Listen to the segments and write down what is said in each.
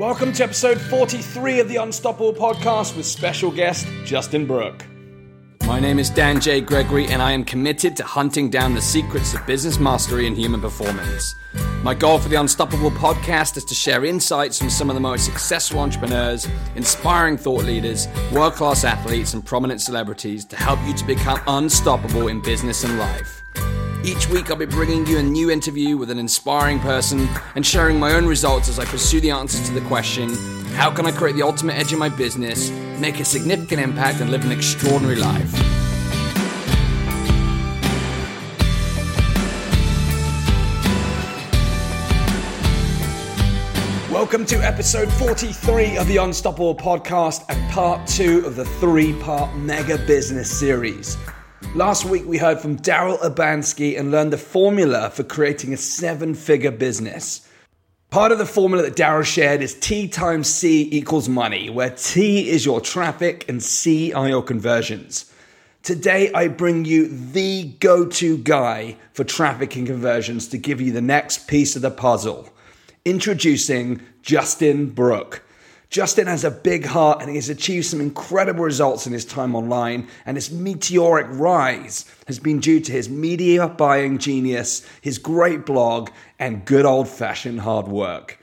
Welcome to episode 43 of the Unstoppable podcast with special guest Justin Brooke. My name is Dan J. Gregory, and I am committed to hunting down the secrets of business mastery and human performance. My goal for the Unstoppable podcast is to share insights from some of the most successful entrepreneurs, inspiring thought leaders, world class athletes, and prominent celebrities to help you to become unstoppable in business and life. Each week, I'll be bringing you a new interview with an inspiring person and sharing my own results as I pursue the answers to the question how can I create the ultimate edge in my business, make a significant impact, and live an extraordinary life? Welcome to episode 43 of the Unstoppable podcast and part two of the three part mega business series. Last week, we heard from Daryl Urbanski and learned the formula for creating a seven figure business. Part of the formula that Daryl shared is T times C equals money, where T is your traffic and C are your conversions. Today, I bring you the go to guy for traffic and conversions to give you the next piece of the puzzle. Introducing Justin Brooke. Justin has a big heart and he has achieved some incredible results in his time online, and his meteoric rise has been due to his media buying genius, his great blog, and good old fashioned hard work.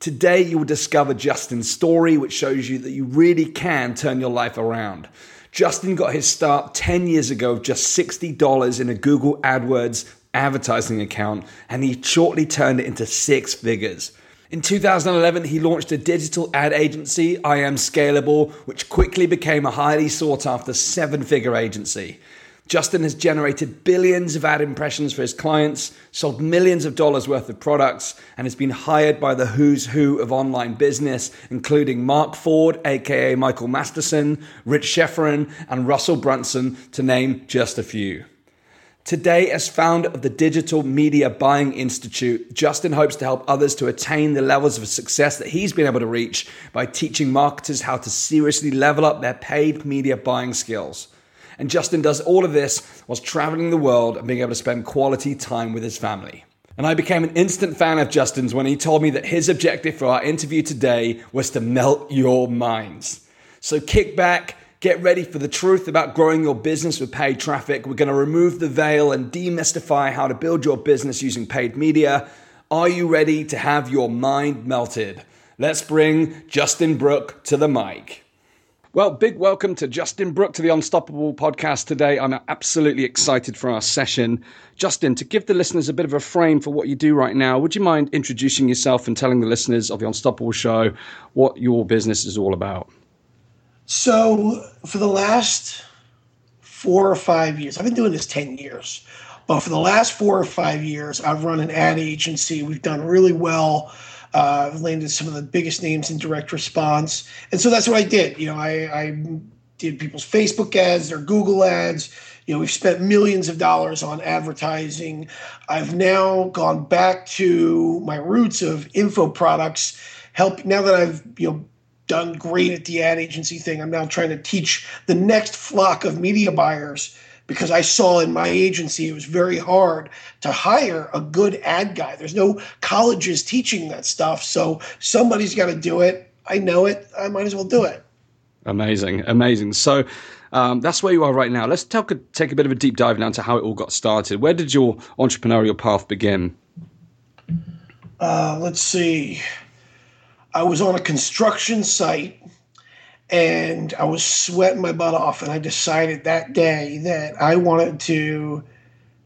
Today, you will discover Justin's story, which shows you that you really can turn your life around. Justin got his start 10 years ago with just $60 in a Google AdWords advertising account, and he shortly turned it into six figures. In 2011, he launched a digital ad agency, IM Scalable, which quickly became a highly sought after seven figure agency. Justin has generated billions of ad impressions for his clients, sold millions of dollars worth of products, and has been hired by the who's who of online business, including Mark Ford, aka Michael Masterson, Rich Schefren, and Russell Brunson, to name just a few. Today, as founder of the Digital Media Buying Institute, Justin hopes to help others to attain the levels of success that he's been able to reach by teaching marketers how to seriously level up their paid media buying skills. And Justin does all of this whilst traveling the world and being able to spend quality time with his family. And I became an instant fan of Justin's when he told me that his objective for our interview today was to melt your minds. So kick back Get ready for the truth about growing your business with paid traffic. We're going to remove the veil and demystify how to build your business using paid media. Are you ready to have your mind melted? Let's bring Justin Brooke to the mic. Well, big welcome to Justin Brooke to the Unstoppable podcast today. I'm absolutely excited for our session. Justin, to give the listeners a bit of a frame for what you do right now, would you mind introducing yourself and telling the listeners of the Unstoppable show what your business is all about? So for the last four or five years, I've been doing this 10 years, but for the last four or five years, I've run an ad agency. We've done really well. Uh, I've landed some of the biggest names in direct response. And so that's what I did. You know, I, I did people's Facebook ads, their Google ads. You know, we've spent millions of dollars on advertising. I've now gone back to my roots of info products. Help now that I've you know done great at the ad agency thing. I'm now trying to teach the next flock of media buyers because I saw in my agency it was very hard to hire a good ad guy. There's no colleges teaching that stuff. So somebody's got to do it. I know it. I might as well do it. Amazing. Amazing. So, um, that's where you are right now. Let's talk, take a bit of a deep dive now into how it all got started. Where did your entrepreneurial path begin? Uh, let's see. I was on a construction site and I was sweating my butt off. And I decided that day that I wanted to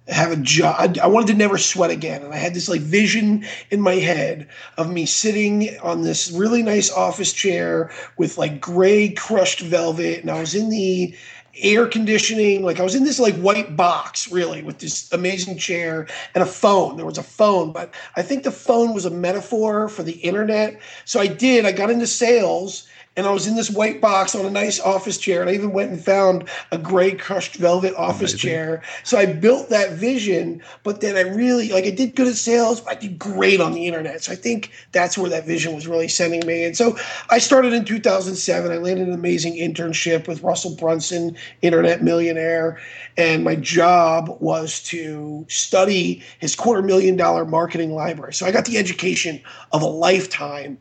have a job. I wanted to never sweat again. And I had this like vision in my head of me sitting on this really nice office chair with like gray crushed velvet. And I was in the air conditioning. Like I was in this like white box, really, with this amazing chair and a phone. There was a phone, but I think the phone was a metaphor for the internet. So I did. I got into sales and I was in this white box on a nice office chair, and I even went and found a gray crushed velvet office Amazing. chair. So I built that vision, but then I really like I did good at sales, but I did great on the internet. So I think that's where that vision was really sending me. And so I started in 2007. I landed an amazing internship with Russell Brunson, internet millionaire, and my job was to study his quarter million dollar marketing library. So I got the education of a lifetime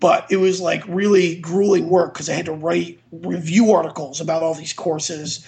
but it was like really grueling work because I had to write review articles about all these courses.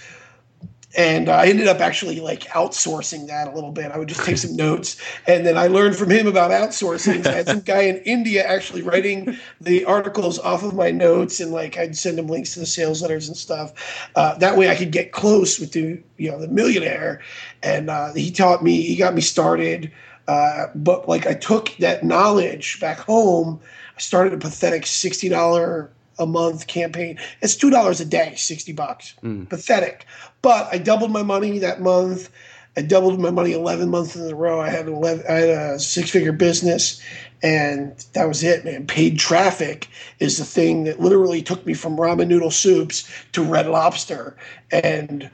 And I ended up actually like outsourcing that a little bit. I would just take some notes, and then I learned from him about outsourcing. So I had some guy in India actually writing the articles off of my notes, and like I'd send him links to the sales letters and stuff. Uh, that way, I could get close with the you know the millionaire, and uh, he taught me. He got me started. Uh, but like I took that knowledge back home I started a pathetic sixty dollar a month campaign. It's two dollars a day, sixty bucks. Mm. Pathetic. But I doubled my money that month. I doubled my money eleven months in a row. I had 11, I had a six figure business, and that was it, man. Paid traffic is the thing that literally took me from ramen noodle soups to Red Lobster, and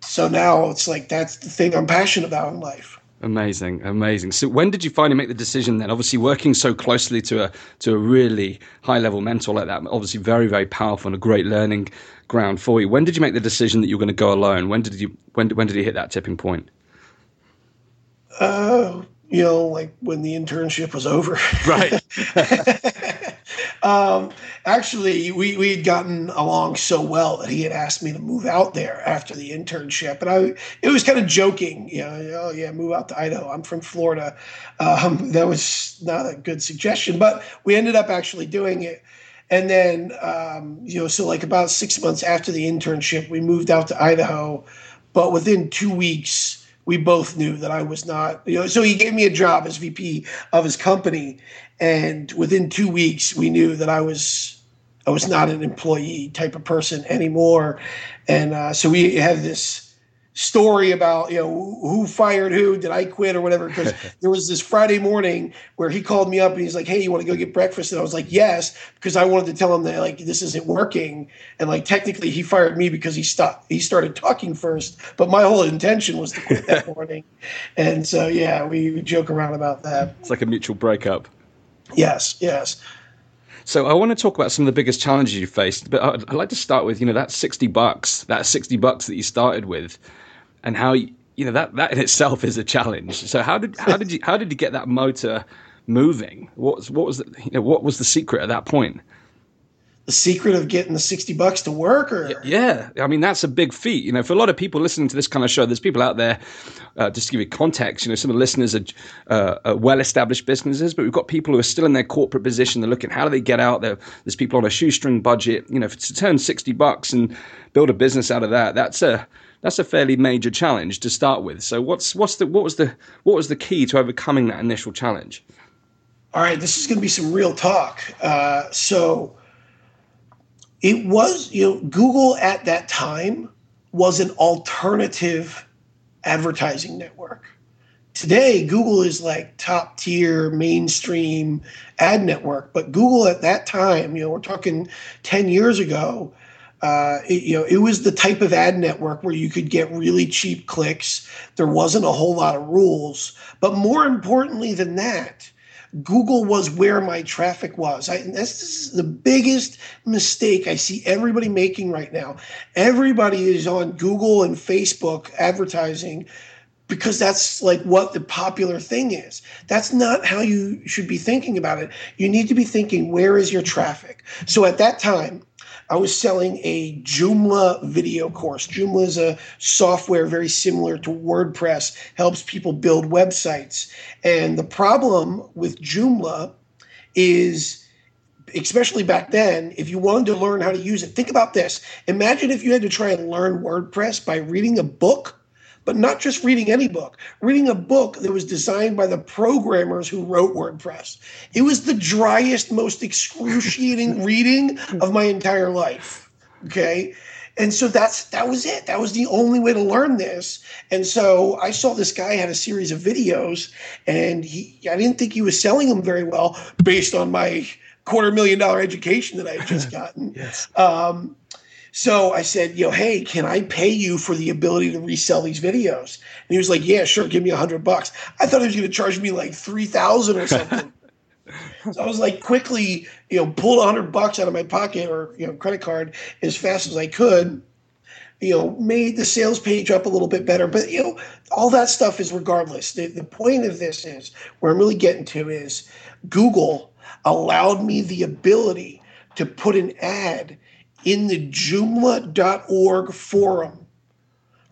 so now it's like that's the thing I'm passionate about in life. Amazing, amazing. So, when did you finally make the decision? Then, obviously, working so closely to a to a really high level mentor like that, obviously, very, very powerful and a great learning ground for you. When did you make the decision that you were going to go alone? When did you when when did you hit that tipping point? Uh, you know, like when the internship was over. Right. Um, actually, we we had gotten along so well that he had asked me to move out there after the internship, and I it was kind of joking, you know, oh yeah, move out to Idaho. I'm from Florida. Um, that was not a good suggestion, but we ended up actually doing it. And then, um, you know, so like about six months after the internship, we moved out to Idaho. But within two weeks, we both knew that I was not, you know, so he gave me a job as VP of his company. And within two weeks, we knew that I was I was not an employee type of person anymore. And uh, so we had this story about you know who fired who did i quit or whatever because there was this friday morning where he called me up and he's like hey you want to go get breakfast? And i was like yes because i wanted to tell him that like this isn't working. And like technically he fired me because he stopped he started talking first but my whole intention was to quit that morning. And so yeah we, we joke around about that. It's like a mutual breakup. Yes, yes. So I want to talk about some of the biggest challenges you faced, but I'd, like to start with you know that sixty bucks, that sixty bucks that you started with, and how you know that that in itself is a challenge. So how did how did you how did you get that motor moving? What was what was the, you know what was the secret at that point? the secret of getting the 60 bucks to work or yeah i mean that's a big feat you know for a lot of people listening to this kind of show there's people out there uh, just to give you context you know some of the listeners are, uh, are well established businesses but we've got people who are still in their corporate position they're looking how do they get out there there's people on a shoestring budget you know if to turn 60 bucks and build a business out of that that's a that's a fairly major challenge to start with. So what's what's the what was the what was the key to overcoming that initial challenge? All right this is going to be some real talk. Uh, so it was, you know, Google at that time was an alternative advertising network. Today, Google is like top tier mainstream ad network, but Google at that time, you know, we're talking 10 years ago, uh, it, you know, it was the type of ad network where you could get really cheap clicks. There wasn't a whole lot of rules. But more importantly than that, Google was where my traffic was. I, this is the biggest mistake I see everybody making right now. Everybody is on Google and Facebook advertising because that's like what the popular thing is. That's not how you should be thinking about it. You need to be thinking, where is your traffic? So at that time, I was selling a Joomla video course. Joomla is a software very similar to WordPress, helps people build websites. And the problem with Joomla is especially back then, if you wanted to learn how to use it, think about this. Imagine if you had to try and learn WordPress by reading a book but not just reading any book, reading a book that was designed by the programmers who wrote WordPress. It was the driest, most excruciating reading of my entire life. Okay. And so that's that was it. That was the only way to learn this. And so I saw this guy had a series of videos, and he I didn't think he was selling them very well based on my quarter million dollar education that I had just gotten. yes. Um, so I said, you know, hey, can I pay you for the ability to resell these videos? And he was like, yeah, sure, give me a hundred bucks. I thought he was going to charge me like three thousand or something. so I was like, quickly, you know, pulled a hundred bucks out of my pocket or you know, credit card as fast as I could. you know, made the sales page up a little bit better. But, you know, all that stuff is regardless. The, the point of this is where I'm really getting to is Google allowed me the ability to put an ad in the joomla.org forum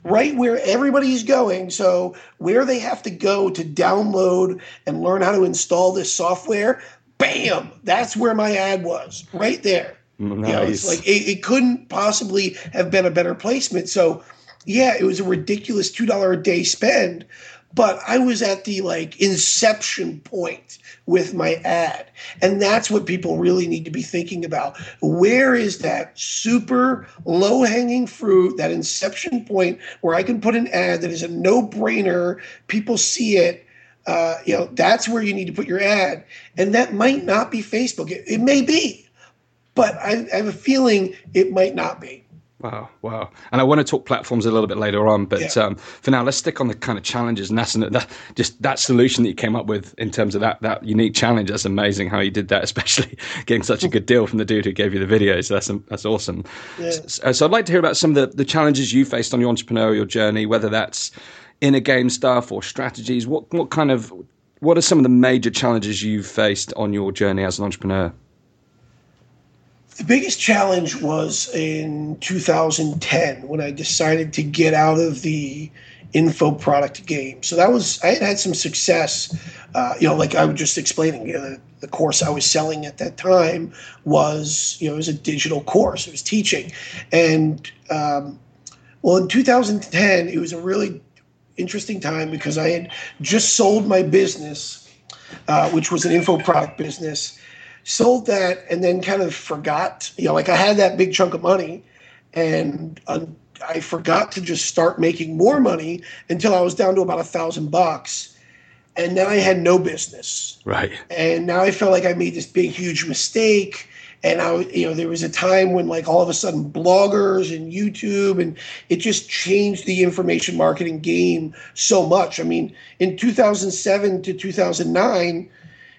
right where everybody's going. So, where they have to go to download and learn how to install this software, bam, that's where my ad was, right there. Nice. You know, it's like it, it couldn't possibly have been a better placement. So, yeah, it was a ridiculous $2 a day spend, but I was at the like inception point with my ad. And that's what people really need to be thinking about. Where is that super low hanging fruit, that inception point where I can put an ad that is a no brainer, people see it. Uh, you know, that's where you need to put your ad. And that might not be Facebook. It, it may be, but I, I have a feeling it might not be. Wow, wow. And I want to talk platforms a little bit later on, but yeah. um, for now, let's stick on the kind of challenges and that's that, just that solution that you came up with in terms of that that unique challenge. That's amazing how you did that, especially getting such a good deal from the dude who gave you the videos. That's that's awesome. Yeah. So, so, I'd like to hear about some of the, the challenges you faced on your entrepreneurial journey, whether that's inner game stuff or strategies. What what kind of what are some of the major challenges you've faced on your journey as an entrepreneur? The biggest challenge was in 2010 when I decided to get out of the info product game. So that was I had had some success. Uh, you know, like I was just explaining, you know, the, the, course I was selling at that time was you know it was a digital course. It was teaching, and um, well, in 2010 it was a really interesting time because I had just sold my business, uh, which was an info product business sold that and then kind of forgot you know like i had that big chunk of money and uh, i forgot to just start making more money until i was down to about a thousand bucks. And then i had no business. Right. And now i felt like i made this big huge mistake. And I, you know, there was a time when like all of a sudden bloggers and YouTube and it just changed the information marketing game so much. I mean, in 2007 to 2009,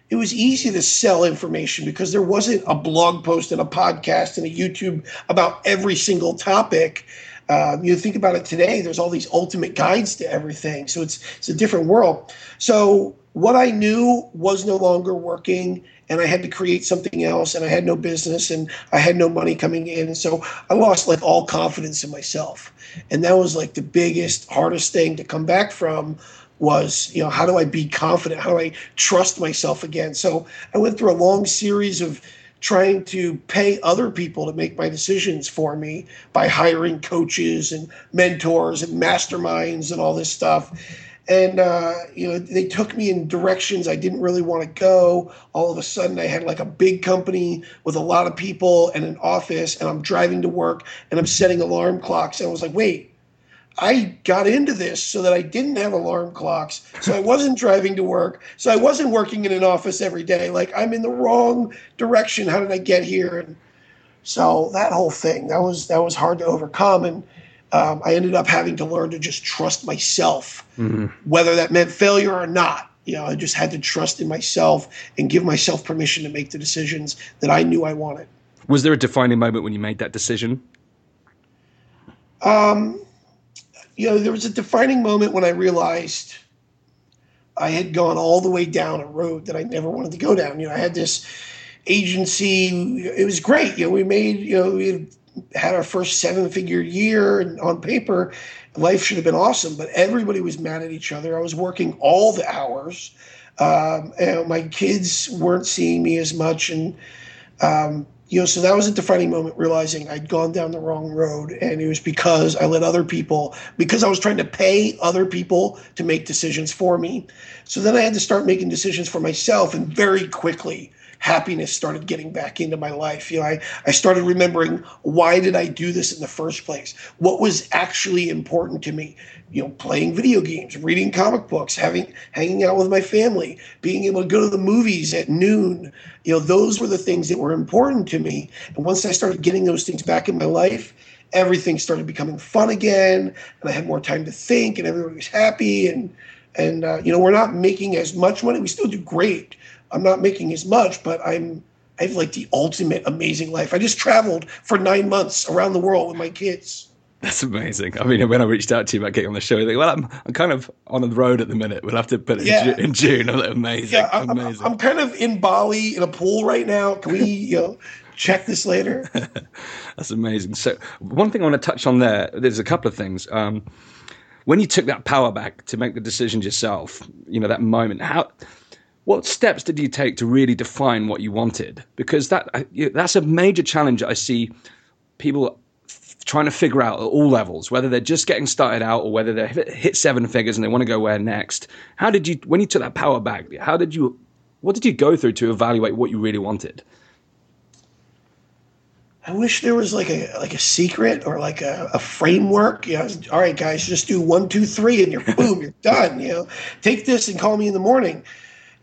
it was easy to sell information because there wasn't a blog post and a podcast and a YouTube about every single topic. Um, you think about it today, there's all these ultimate guides to everything. So it's it's a different world. So what I knew was no longer working and I had to create something else and I had no business and I had no money coming in. And so I lost like all confidence in myself. And that was like the biggest, hardest thing to come back from was you know how do i be confident? How do i trust myself again? So i went through a long series of trying to pay other people to make my decisions for me by hiring coaches and mentors and masterminds and all this stuff. And uh, you know they took me in directions i didn't really want to go. All of a sudden i had like a big company with a lot of people and an office and i'm driving to work and i'm setting alarm clocks. And i was like wait I got into this so that I didn't have alarm clocks. So I wasn't driving to work. So I wasn't working in an office every day. Like I'm in the wrong direction. How did I get here? And so that whole thing that was that was hard to overcome. And um, I ended up having to learn to just trust myself, mm-hmm. whether that meant failure or not. You know, I just had to trust in myself and give myself permission to make the decisions that I knew I wanted. Was there a defining moment when you made that decision? Um, you know, there was a defining moment when I realized I had gone all the way down a road that I never wanted to go down. You know, I had this agency. It was great. You know, we made, you know, we had our first seven figure year and on paper, life should have been awesome, but everybody was mad at each other. I was working all the hours. Um, and my kids weren't seeing me as much. And, um, you know, so that was a defining moment realizing I'd gone down the wrong road. And it was because I let other people, because I was trying to pay other people to make decisions for me. So then I had to start making decisions for myself. And very quickly, happiness started getting back into my life. You know, I, I started remembering why did I do this in the first place? What was actually important to me? You know, playing video games, reading comic books, having hanging out with my family, being able to go to the movies at noon. You know, those were the things that were important to me. And once I started getting those things back in my life, everything started becoming fun again, and I had more time to think, and everybody was happy. And and uh, you know, we're not making as much money. We still do great, I'm not making as much, but I'm I have like the ultimate amazing life. I just traveled for nine months around the world with my kids. That's amazing. I mean, when I reached out to you about getting on the show, you think, well, I'm, I'm kind of on the road at the minute. We'll have to put it yeah. in, June, in June. I'm like, amazing. Yeah, I'm, amazing. I'm, kind of in Bali in a pool right now. Can we, you know, check this later? That's amazing. So, one thing I want to touch on there, there's a couple of things. Um, when you took that power back to make the decisions yourself, you know, that moment, how what steps did you take to really define what you wanted? Because that that's a major challenge I see people trying to figure out at all levels, whether they're just getting started out or whether they hit seven figures and they want to go where next. How did you, when you took that power back, how did you, what did you go through to evaluate what you really wanted? I wish there was like a like a secret or like a, a framework. You know, all right, guys, just do one, two, three, and you're boom, you're done. You know, take this and call me in the morning.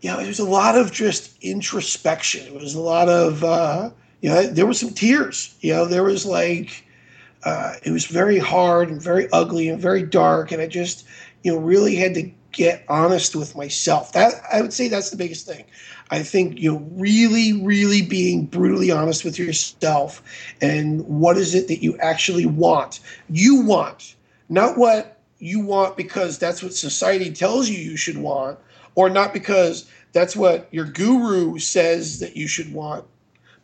You know, there's a lot of just introspection. It was a lot of uh, you know, there was some tears. You know, there was like uh, it was very hard and very ugly and very dark, and I just you know really had to get honest with myself. That I would say that's the biggest thing. I think you know really, really being brutally honest with yourself and what is it that you actually want. You want, not what you want because that's what society tells you you should want, or not because that's what your guru says that you should want,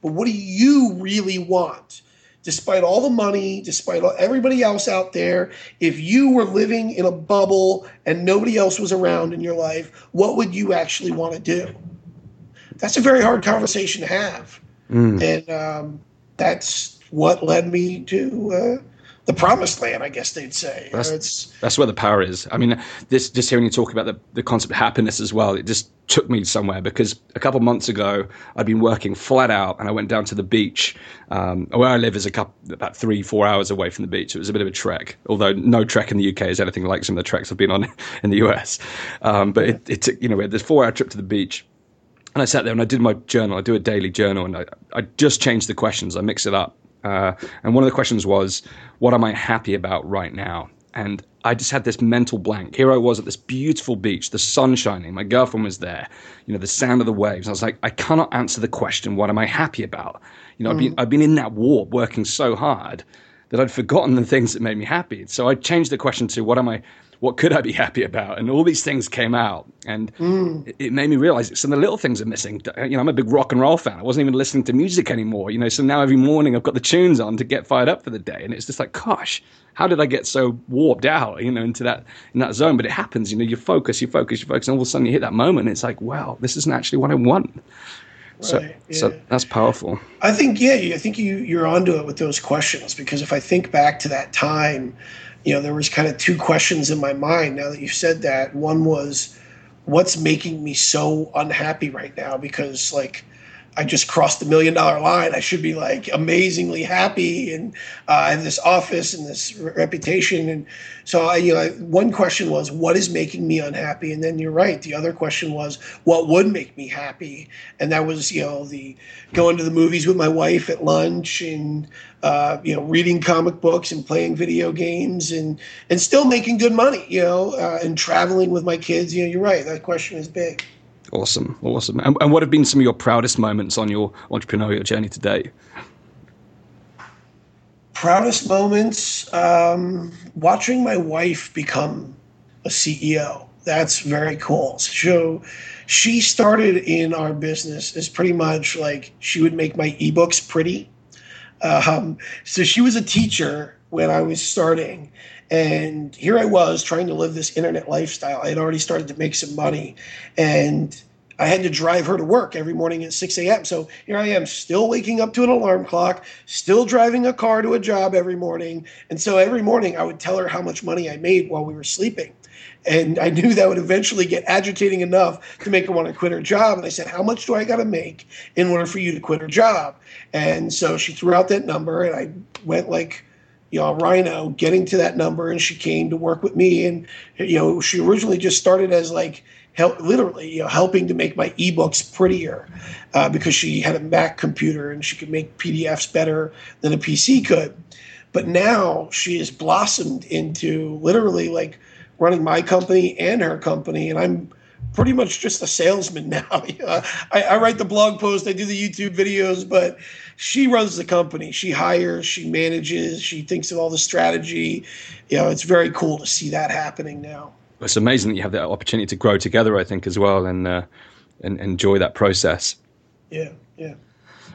but what do you really want? Despite all the money, despite all, everybody else out there, if you were living in a bubble and nobody else was around in your life, what would you actually want to do? that's a very hard conversation to have. Mm. And um, that's what led me to uh, the promised land, I guess they'd say. That's, that's where the power is. I mean, this just hearing you talk about the, the concept of happiness as well, it just took me somewhere because a couple months ago I'd been working flat out and I went down to the beach. Um, where I live is a couple, about three, four hours away from the beach. It was a bit of a trek, although no trek in the UK is anything like some of the treks I've been on in the US. Um, but it, it took, you know, we had this four hour trip to the beach and I sat there and I did my journal. I do a daily journal, and I, I just changed the questions. I mix it up. Uh, and one of the questions was, "What am I happy about right now?" And I just had this mental blank. Here I was at this beautiful beach, the sun shining. My girlfriend was there. You know, the sound of the waves. I was like, I cannot answer the question, "What am I happy about?" You know, mm. I've been I've been in that war, working so hard that I'd forgotten the things that made me happy. So I changed the question to, "What am I?" what could I be happy about? And all these things came out, and mm. it, made me realize some of the little things are missing. You know, I'm a big rock and roll fan. I wasn't even listening to music anymore. You know, so now every morning I've got the tunes on to get fired up for the day, and it's just like, gosh, how did I get so warped out? You know, into that in that zone. But it happens. You know, you focus, you focus, you focus, and all of a sudden you hit that moment. And it's like, wow, this isn't actually what I want. So, right, yeah. so that's powerful. I think, yeah, I think you you're onto it with those questions because if I think back to that time you know, there was kind of two questions in my mind now that you said that. One was, what's making me so unhappy right now? Because like I just crossed the million dollar line. I should be like amazing,ly happy, and uh, I have this office and this reputation. And so, I, you know, one question was, what is making me unhappy? And then you're right. The other question was, what would make me happy? And that was, you know, the going to the movies with my wife at lunch, and uh, you know, reading comic books and playing video games, and and still making good money, you know, uh, and traveling with my kids. You know, you're right. That question is big. Awesome, awesome. And, and what have been some of your proudest moments on your entrepreneurial journey today? Proudest moments, um, watching my wife become a CEO. That's very cool. So she started in our business as pretty much like she would make my ebooks pretty. Um, so she was a teacher when I was starting. And here I was trying to live this internet lifestyle. I had already started to make some money. And I had to drive her to work every morning at 6 a.m. So here I am, still waking up to an alarm clock, still driving a car to a job every morning. And so every morning I would tell her how much money I made while we were sleeping. And I knew that would eventually get agitating enough to make her want to quit her job. And I said, How much do I got to make in order for you to quit her job? And so she threw out that number, and I went like, you know, Rhino getting to that number, and she came to work with me. And you know, she originally just started as like help, literally you know, helping to make my ebooks prettier uh, because she had a Mac computer and she could make PDFs better than a PC could. But now she has blossomed into literally like running my company and her company, and I'm pretty much just a salesman now. I, I, write the blog post, I do the YouTube videos, but she runs the company. She hires, she manages, she thinks of all the strategy. You know, it's very cool to see that happening now. It's amazing that you have that opportunity to grow together. I think as well, and uh, and enjoy that process. Yeah, yeah.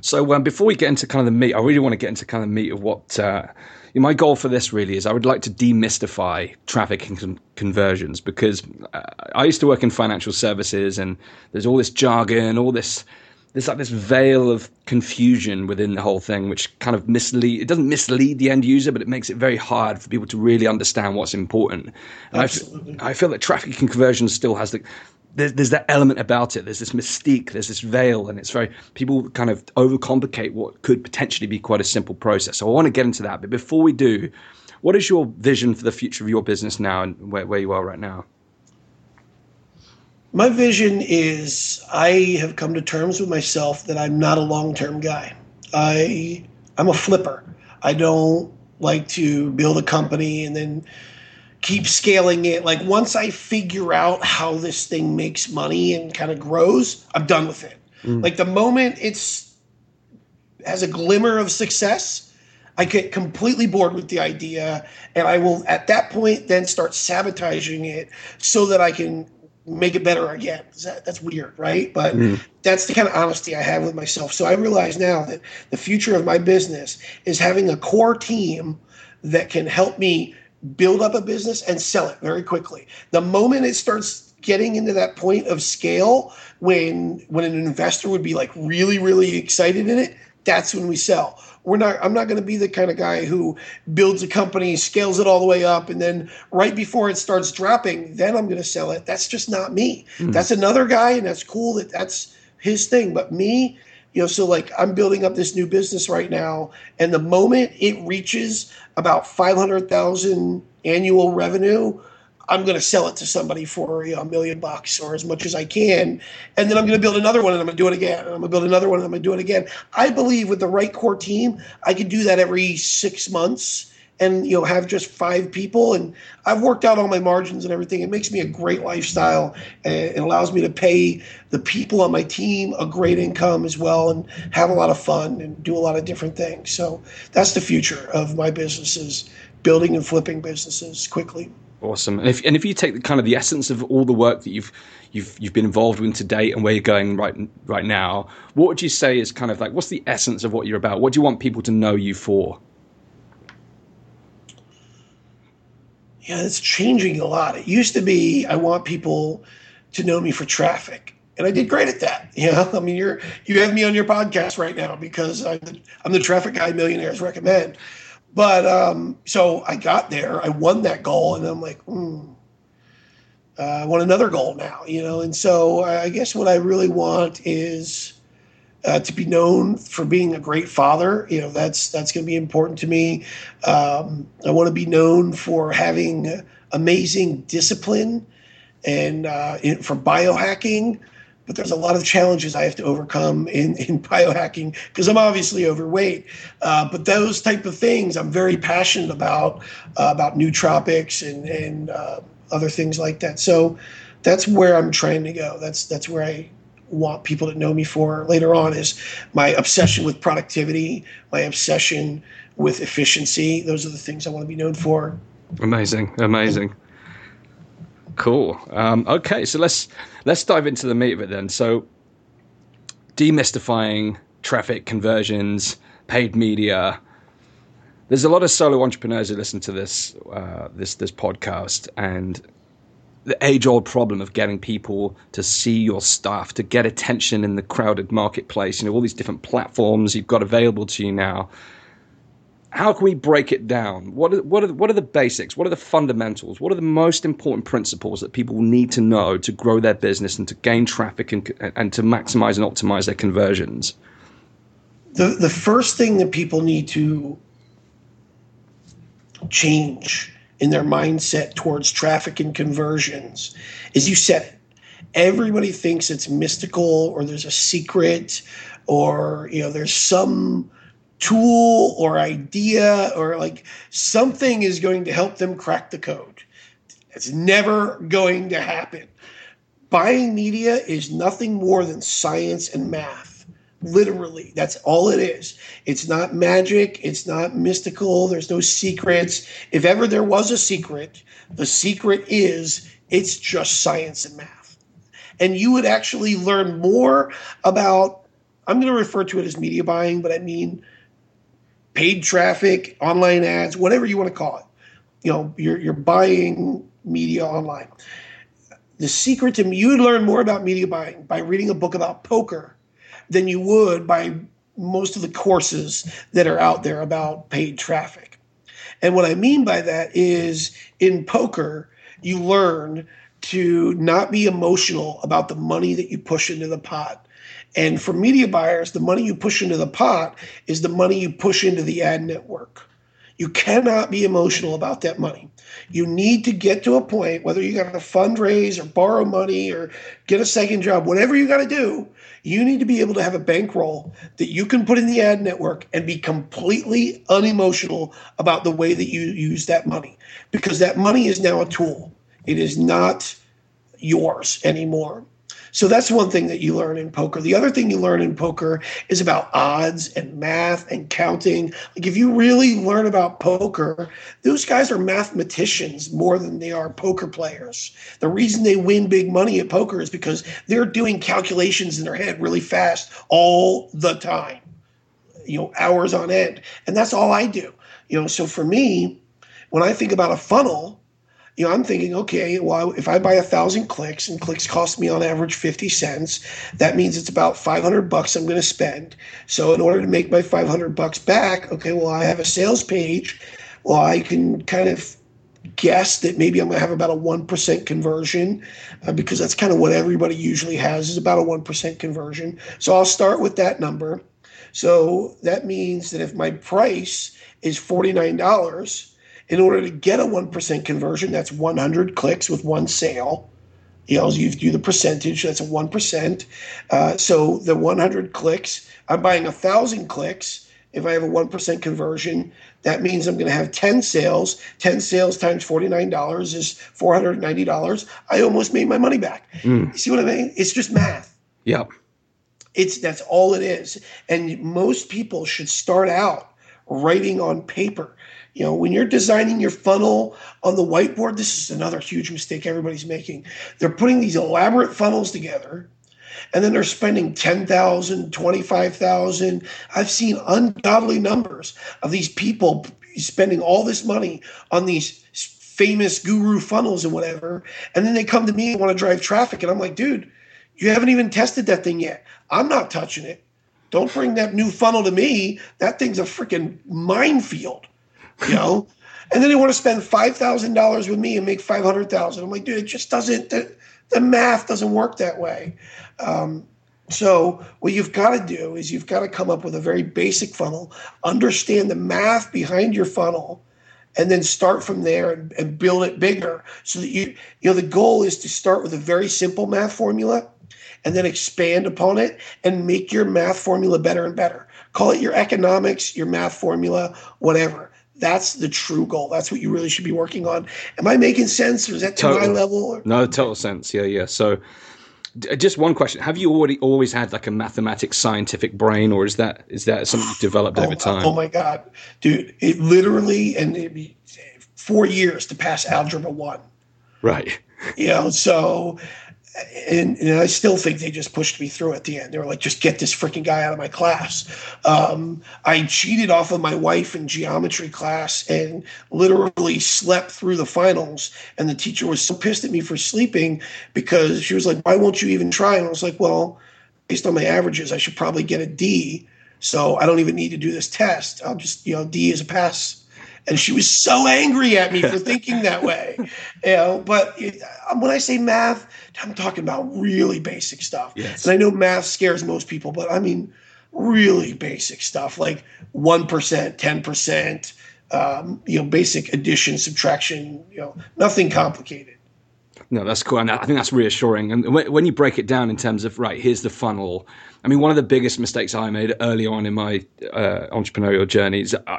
So um, before we get into kind of the meat, I really want to get into kind of the meat of what uh, my goal for this really is. I would like to demystify traffic and con- conversions because uh, I used to work in financial services, and there's all this jargon, all this there's like this veil of confusion within the whole thing, which kind of mislead. It doesn't mislead the end user, but it makes it very hard for people to really understand what's important. I, f- I feel that traffic and conversion still has the there's, there's that element about it. There's this mystique. There's this veil, and it's very people kind of overcomplicate what could potentially be quite a simple process. So I want to get into that, but before we do, what is your vision for the future of your business now and where, where you are right now? My vision is I have come to terms with myself that I'm not a long term guy. I I'm a flipper. I don't like to build a company and then keep scaling it. Like once I figure out how this thing makes money and kind of grows, I'm done with it. Mm. Like the moment it's has a glimmer of success, I get completely bored with the idea and I will at that point then start sabotaging it so that I can make it better again. That, that's weird, right? But mm. that's the kind of honesty I have with myself. So I realize now that the future of my business is having a core team that can help me build up a business and sell it very quickly. The moment it starts getting into that point of scale when when an investor would be like really really excited in it, that's when we sell. We're not I'm not going to be the kind of guy who builds a company, scales it all the way up and then right before it starts dropping, then I'm going to sell it. That's just not me. Mm. That's another guy and that's cool that that's his thing, but me you know so like i'm building up this new business right now and the moment it reaches about 500000 annual revenue i'm going to sell it to somebody for you know, a million bucks or as much as i can and then i'm going to build another one and i'm going to do it again and i'm going to build another one and i'm going to do it again. I believe with the right core team i can do that every six months and you know have just five people and i've worked out all my margins and everything. It makes me a great lifestyle and it allows me to pay the people on my team a great income as well and have a lot of fun and do a lot of different things. So that's the future of my businesses building and flipping businesses quickly awesome and if, and if you take the kind of the essence of all the work that you've you've you've been involved with to date and where you're going right right now what would you say is kind of like what's the essence of what you're about what do you want people to know you for yeah, it's changing a lot. It used to be I want people to know me for traffic, and I did great at that. You know, I mean, you're you have me on your podcast right now because I'm the, I'm the traffic guy millionaires recommend. But um, so I got there, I won that goal, and I'm like, uh, I want another goal now. You know, and so I guess what I really want is uh, to be known for being a great father. You know, that's that's going to be important to me. Um, I want to be known for having amazing discipline and uh, for biohacking. But there's a lot of challenges I have to overcome in, in biohacking because I'm obviously overweight. Uh, but those type of things I'm very passionate about, uh, about nootropics and, and uh, other things like that. So that's where I'm trying to go. That's that's where I want people to know me for later on is my obsession with productivity, my obsession with efficiency. Those are the things I want to be known for. Amazing, amazing. Cool. Um, okay, so let's let's dive into the meat of it then. So, demystifying traffic conversions, paid media. There's a lot of solo entrepreneurs who listen to this uh, this this podcast, and the age old problem of getting people to see your stuff, to get attention in the crowded marketplace, you know, all these different platforms you've got available to you now. How can we break it down? What are, what, are, what are the basics? What are the fundamentals? What are the most important principles that people need to know to grow their business and to gain traffic and, and to maximize and optimize their conversions? The, the first thing that people need to change in their mindset towards traffic and conversions is you said. Everybody thinks it's mystical or there's a secret or you know there's some tool or idea or like something is going to help them crack the code. It's never going to happen. buying media is nothing more than science and math. Literally, that's all it is. It's not magic. It's not mystical. There's no secrets. If ever there was a secret, the secret is it's just science and math. And you would actually learn more about, I'm going to refer to it as media buying, but I mean paid traffic, online ads, whatever you want to call it. You know, you're, you're buying media online. The secret to you would learn more about media buying by reading a book about poker than you would by most of the courses that are out there about paid traffic. And what I mean by that is in poker, you learn to not be emotional about the money that you push into the pot. And for media buyers, the money you push into the pot is the money you push into the ad network. You cannot be emotional about that money. You need to get to a point, whether you got to fundraise or borrow money or get a second job, whatever you got to do, you need to be able to have a bankroll that you can put in the ad network and be completely unemotional about the way that you use that money because that money is now a tool. It is not yours anymore. So that's one thing that you learn in poker. The other thing you learn in poker is about odds and math and counting. Like if you really learn about poker, those guys are mathematicians more than they are poker players. The reason they win big money at poker is because they're doing calculations in their head really fast all the time. You know, hours on end. And that's all I do. You know, so for me, when I think about a funnel, you know, I'm thinking, okay, well, if I buy a thousand clicks and clicks cost me on average 50 cents, that means it's about 500 bucks I'm going to spend. So in order to make my 500 bucks back, okay, well, I have a sales page. Well, I can kind of guess that maybe I'm going to have about a 1% conversion uh, because that's kind of what everybody usually has is about a 1% conversion. So I'll start with that number. So that means that if my price is $49, in order to get a 1% conversion, that's 100 clicks with one sale. You know, you do the percentage, that's a 1%. Uh, so the 100 clicks, I'm buying a 1,000 clicks. If I have a 1% conversion, that means I'm going to have 10 sales. 10 sales times $49 is $490. I almost made my money back. Mm. You see what I mean? It's just math. Yep. It's that's all it is. And most people should start out writing on paper. You know, when you're designing your funnel on the whiteboard, this is another huge mistake everybody's making. They're putting these elaborate funnels together and then they're spending 10,000, 25,000. I've seen ungodly numbers of these people spending all this money on these famous guru funnels and whatever. And then they come to me and want to drive traffic. And I'm like, dude, you haven't even tested that thing yet. I'm not touching it. Don't bring that new funnel to me. That thing's a freaking minefield you know. and then they want to spend five thousand dollars with me and make five hundred thousand. I'm like, dude, it just doesn't. The, the math doesn't work that way. Um, so what you've got to do is you've got to come up with a very basic funnel, understand the math behind your funnel, and then start from there and, and build it bigger. So that you you know the goal is to start with a very simple math formula and then expand upon it and make your math formula better and better. Call it your economics, your math formula, whatever. That's the true goal. That's what you really should be working on. Am I making sense? Or is that too total. high level? Or? No, total sense. Yeah, yeah. So, uh, just one question: Have you already always had like a mathematics scientific brain, or is that is that something you've developed oh, over time? Oh my god, dude! It literally and it eh, four years to pass algebra one. Right. You know, so and, and, I still think they just pushed me through at the end. They were like, just get this freaking guy out of my class. Um, I cheated off of my wife in geometry class and literally slept through the finals. And the teacher was so pissed at me for sleeping because she was like, why won't you even try? And I was like, well, based on my averages, I should probably get a D. So I don't even need to do this test. I'll just, you know, D is a pass and she was so angry at me for thinking that way. You know, but it, when I say math, I'm talking about really basic stuff. Yes. And I know math scares most people, but I mean really basic stuff like one percent, ten percent, um, you know, basic addition, subtraction. You know, nothing complicated. No, that's cool. And I think that's reassuring. And when you break it down in terms of, right, here's the funnel. I mean, one of the biggest mistakes I made early on in my uh, entrepreneurial journey is I,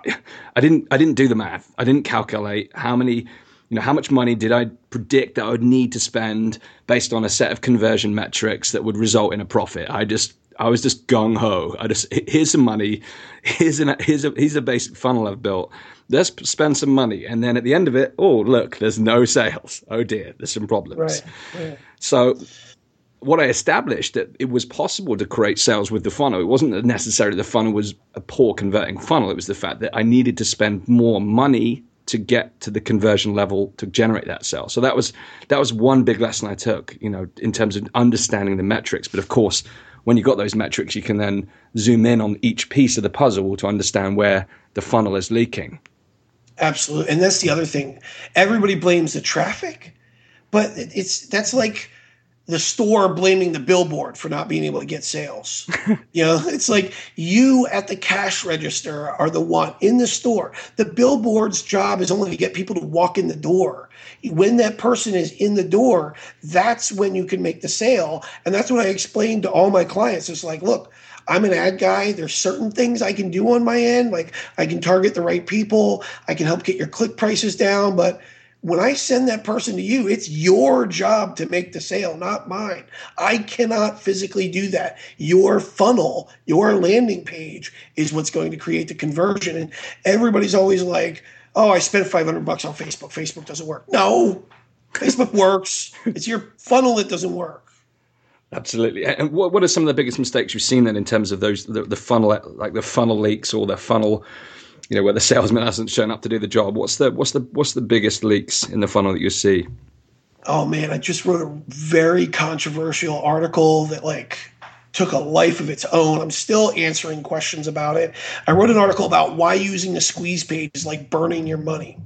I, didn't, I didn't do the math. I didn't calculate how many, you know, how much money did I predict that I would need to spend based on a set of conversion metrics that would result in a profit? I just I was just gung ho. I just here's some money, here's an here's a here's a basic funnel I've built. Let's spend some money, and then at the end of it, oh look, there's no sales. Oh dear, there's some problems. Right. right. So what I established that it was possible to create sales with the funnel. It wasn't necessarily the funnel was a poor converting funnel. It was the fact that I needed to spend more money to get to the conversion level to generate that sale. So that was that was one big lesson I took, you know, in terms of understanding the metrics. But of course, when you got those metrics, you can then zoom in on each piece of the puzzle to understand where the funnel is leaking. Absolutely, and that's the other thing. Everybody blames the traffic, but it's that's like the store blaming the billboard for not being able to get sales. you know, it's like you at the cash register are the one in the store. The billboard's job is only to get people to walk in the door. When that person is in the door, that's when you can make the sale. And that's what I explained to all my clients. It's like, look, I'm an ad guy. There's certain things I can do on my end. Like I can target the right people. I can help get your click prices down, but when I send that person to you, it's your job to make the sale, not mine. I cannot physically do that. Your funnel, your landing page is what's going to create the conversion. And everybody's always like, oh, I spent 500 bucks on Facebook. Facebook doesn't work. No, Facebook works. It's your funnel that doesn't work. Absolutely. And what, what are some of the biggest mistakes you've seen then in terms of those, the, the funnel, like the funnel leaks or the funnel you know where the salesman hasn't shown up to do the job. What's the what's the what's the biggest leaks in the funnel that you see? Oh man i just wrote a very controversial article that like took a life of its own. I'm still answering questions about it. I wrote an article about why using a squeeze page is like burning your money.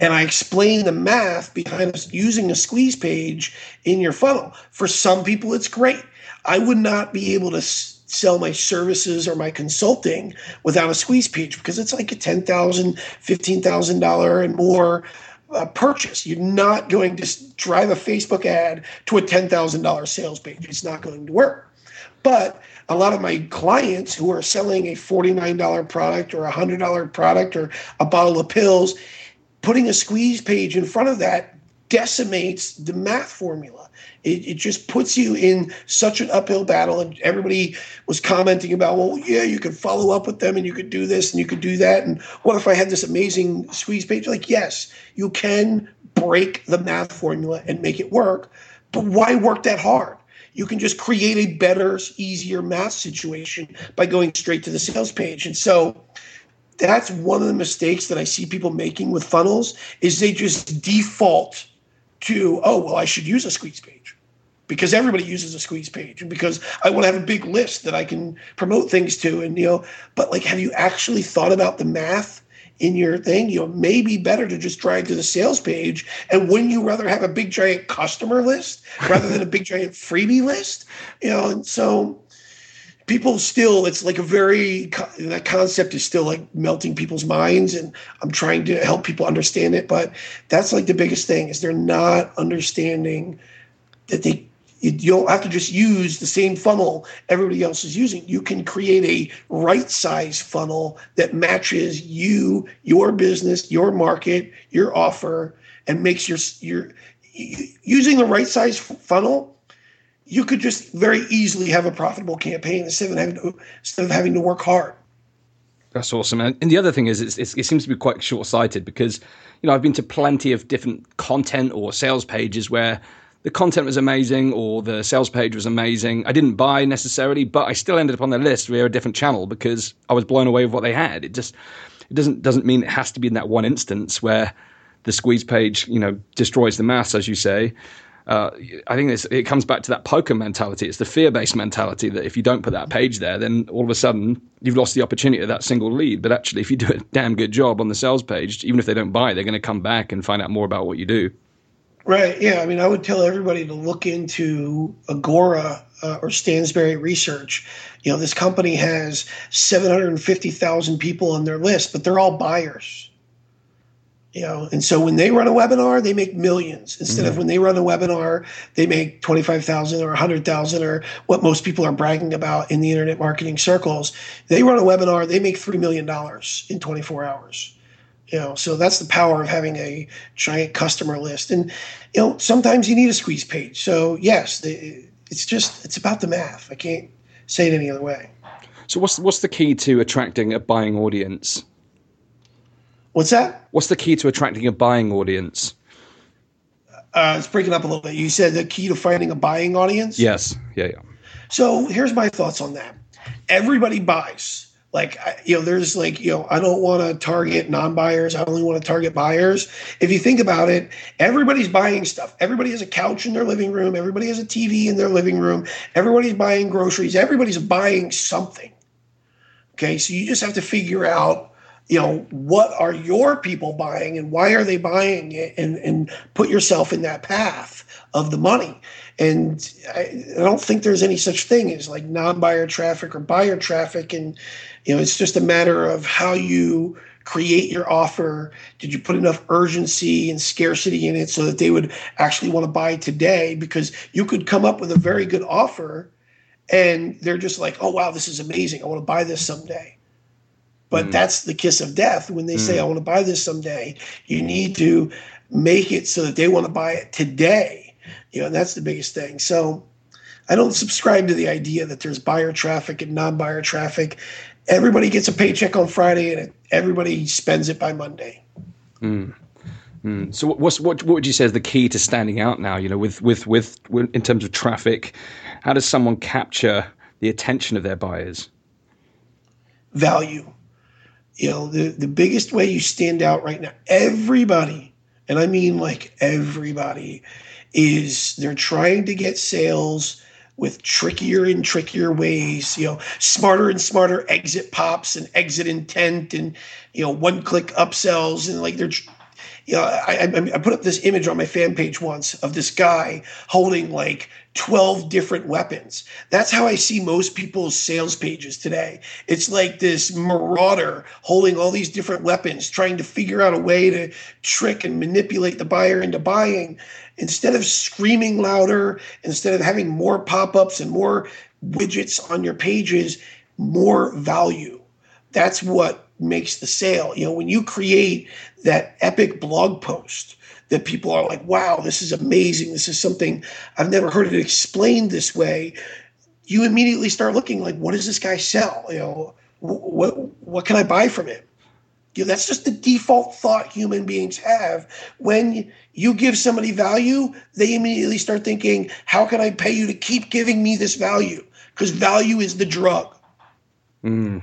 And i explained the math behind using a squeeze page in your funnel. For some people it's great. I would not be able to sell my services or my consulting without a squeeze page because it's like a $10,000, $15,000 and more uh, purchase. You're not going to drive a Facebook ad to a $10,000 sales page. It's not going to work. But a lot of my clients who are selling a $49 product or a $100 product or a bottle of pills, putting a squeeze page in front of that decimates the math formula. It, it just puts you in such an uphill battle. And everybody was commenting about, well, yeah, you could follow up with them and you could do this and you could do that. And what if I had this amazing squeeze page? Like, yes, you can break the math formula and make it work. But why work that hard? You can just create a better, easier math situation by going straight to the sales page. And so that's one of the mistakes that I see people making with funnels is they just default to, oh, well, I should use a squeeze page because everybody uses a squeeze page and because I want to have a big list that I can promote things to. And, you know, but like, have you actually thought about the math in your thing? You know, maybe better to just drag to the sales page. And wouldn't you rather have a big giant customer list rather than a big giant freebie list? You know, and so people still it's like a very that concept is still like melting people's minds and i'm trying to help people understand it but that's like the biggest thing is they're not understanding that they you don't have to just use the same funnel everybody else is using. You can create a right size funnel that matches you your business your market your offer and makes your your using the right size funnel you could just very easily have a profitable campaign instead of having to, instead of having to work hard. That's awesome. And the other thing is, it's, it's, it seems to be quite short sighted because, you know, I've been to plenty of different content or sales pages where the content was amazing or the sales page was amazing. I didn't buy necessarily, but I still ended up on their list via a different channel because I was blown away with what they had. It just, it doesn't, doesn't mean it has to be in that one instance where the squeeze page, you know, destroys the mass, as you say uh, I think it comes back to that poker mentality. It's the fear-based mentality that if you don't put that page there, then all of a sudden you've lost the opportunity of that single lead. But actually, if you do a damn good job on the sales page, even if they don't buy, they're going to come back and find out more about what you do. Right. Yeah. I mean, I would tell everybody to look into Agora uh, or Stansberry Research. You know, this company has 750,000 people on their list, but they're all buyers you know and so when they run a webinar they make millions instead mm-hmm. of when they run a webinar they make 25000 or 100000 or what most people are bragging about in the internet marketing circles they run a webinar they make $3 million in 24 hours You know, so that's the power of having a giant customer list. And you know, sometimes you need a squeeze page. So yes, the, it's just it's about the math. I can't say it any other way. So what's what's the key to attracting a buying audience? What's that? What's the key to attracting a buying audience? Uh, it's breaking up a little bit. You said the key to finding a buying audience. Yes. Yeah. Yeah. So here's my thoughts on that. Everybody buys. Like you know, there's like you know, I don't want to target non-buyers. I only want to target buyers. If you think about it, everybody's buying stuff. Everybody has a couch in their living room. Everybody has a TV in their living room. Everybody's buying groceries. Everybody's buying something. Okay, so you just have to figure out you know what are your people buying and why are they buying it? And and put yourself in that path of the money. And I, I, don't think there's any such thing as like non-buyer traffic or buyer traffic. And you know it's just a matter of how you create your offer. Did you put enough urgency and scarcity in it so that they would actually want to buy today? Because you could come up with a very good offer and they're just like oh wow this is amazing. I want to buy this someday but mm. that's the kiss of death when they mm. say, I want to buy this someday. You need to make it so that they want to buy it today. You know, and that's the biggest thing. So I don't subscribe to the idea that there's buyer traffic and non buyer traffic. Everybody gets a paycheck on Friday and everybody spends it by Monday. Mm. Mm. So what's what what would you say is the key to standing out now? You know, with, with with with in terms of traffic, how does someone capture the attention of their buyers? Value you know the, the biggest way you stand out right now everybody and i mean like everybody is they're trying to get sales with trickier and trickier ways you know smarter and smarter exit pops and exit intent and you know one click upsells and like they're you know, I, I, put up this image on my fan page once of this guy holding like 12 different weapons. That's how I see most people's sales pages today. It's like this marauder holding all these different weapons, trying to figure out a way to trick and manipulate the buyer into buying. Instead of screaming louder, instead of having more pop ups and more widgets on your pages, more value. That's what makes the sale. You know, when you create that epic blog post that people are like, wow, this is amazing. This is something I've never heard it explained this way. You immediately start looking like, what does this guy sell? You know, what what can I buy from him? You know, that's just the default thought human beings have. When you give somebody value, they immediately start thinking, how can I pay you to keep giving me this value? Because value is the drug. Mm.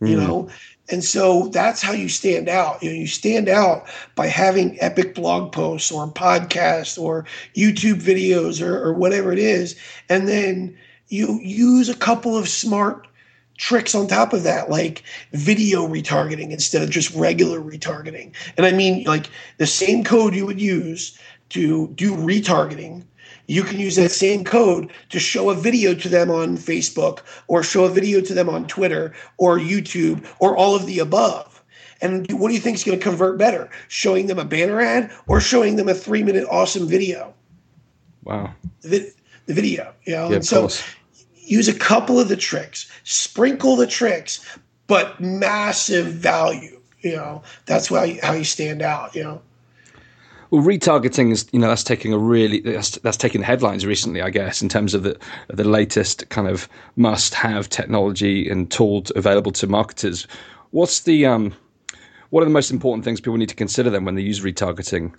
Mm. You know, and so that's how you stand out. You know, you stand out by having epic blog posts or podcasts or YouTube videos or, or whatever it is. And then you use a couple of smart tricks on top of that, like video retargeting instead of just regular retargeting. And I mean, like the same code you would use to do retargeting you can use that same code to show a video to them on Facebook or show a video to them on Twitter or YouTube or all of the above. And what do you think is going to convert better? Showing them a banner ad or showing them a three minute awesome video? Wow. The, the video, you know? Yeah, and so course. use a couple of the tricks, sprinkle the tricks, but massive value. You know, that's how you, how you stand out, you know? Well, retargeting is you know that's taking a really that's, that's taking the headlines recently, I guess, in terms of the the latest kind of must-have technology and tools available to marketers. What's the um, what are the most important things people need to consider then when they use retargeting?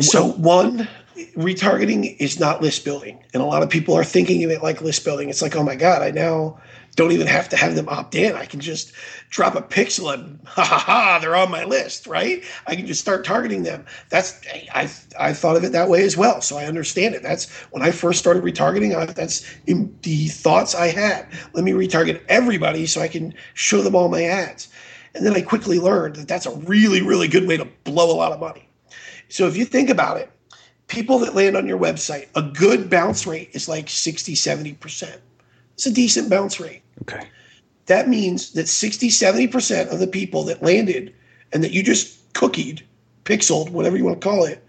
So one, retargeting is not list building, and a lot of people are thinking of it like list building. It's like, oh my god, I now don't even have to have them opt in. I can just drop a pixel and ha ha ha, they're on my list, right? I can just start targeting them. That's I I thought of it that way as well, so I understand it. That's when I first started retargeting. I, that's the thoughts I had. Let me retarget everybody so I can show them all my ads. And then I quickly learned that that's a really really good way to blow a lot of money. So if you think about it, people that land on your website, a good bounce rate is like 60, 70%. It's a decent bounce rate. Okay. That means that 60, 70% of the people that landed and that you just cookied, pixeled, whatever you want to call it,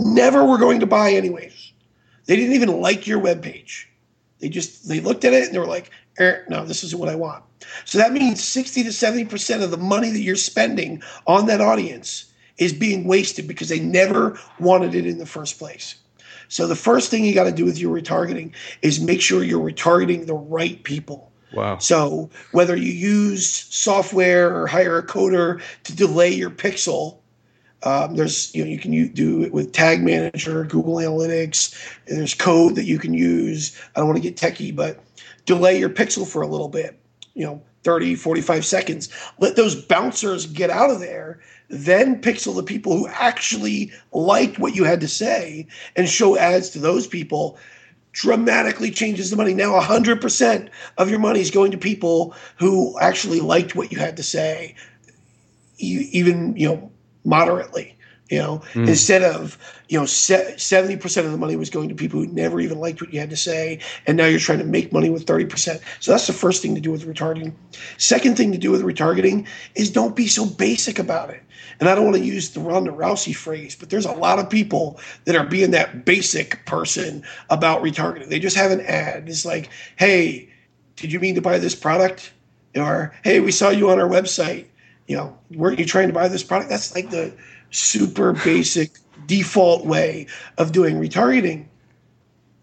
never were going to buy anyways. They didn't even like your web page. They just they looked at it and they were like, eh, no, this isn't what I want. So that means 60 to 70% of the money that you're spending on that audience is being wasted because they never wanted it in the first place. So the first thing you got to do with your retargeting is make sure you're retargeting the right people. Wow. So whether you use software or hire a coder to delay your pixel, um, there's you know you can do it with Tag Manager, Google Analytics. And there's code that you can use. I don't want to get techie, but delay your pixel for a little bit. You know, 30, 45 seconds. Let those bouncers get out of there. Then pixel the people who actually liked what you had to say and show ads to those people dramatically changes the money. Now 100% of your money is going to people who actually liked what you had to say, even, you know, moderately, you know, mm. instead of, you know, 70% of the money was going to people who never even liked what you had to say. And now you're trying to make money with 30%. So that's the first thing to do with retargeting. Second thing to do with retargeting is don't be so basic about it. And I don't want to use the Ronda Rousey phrase, but there's a lot of people that are being that basic person about retargeting. They just have an ad. It's like, hey, did you mean to buy this product? Or, hey, we saw you on our website. You know, weren't you trying to buy this product? That's like the super basic default way of doing retargeting.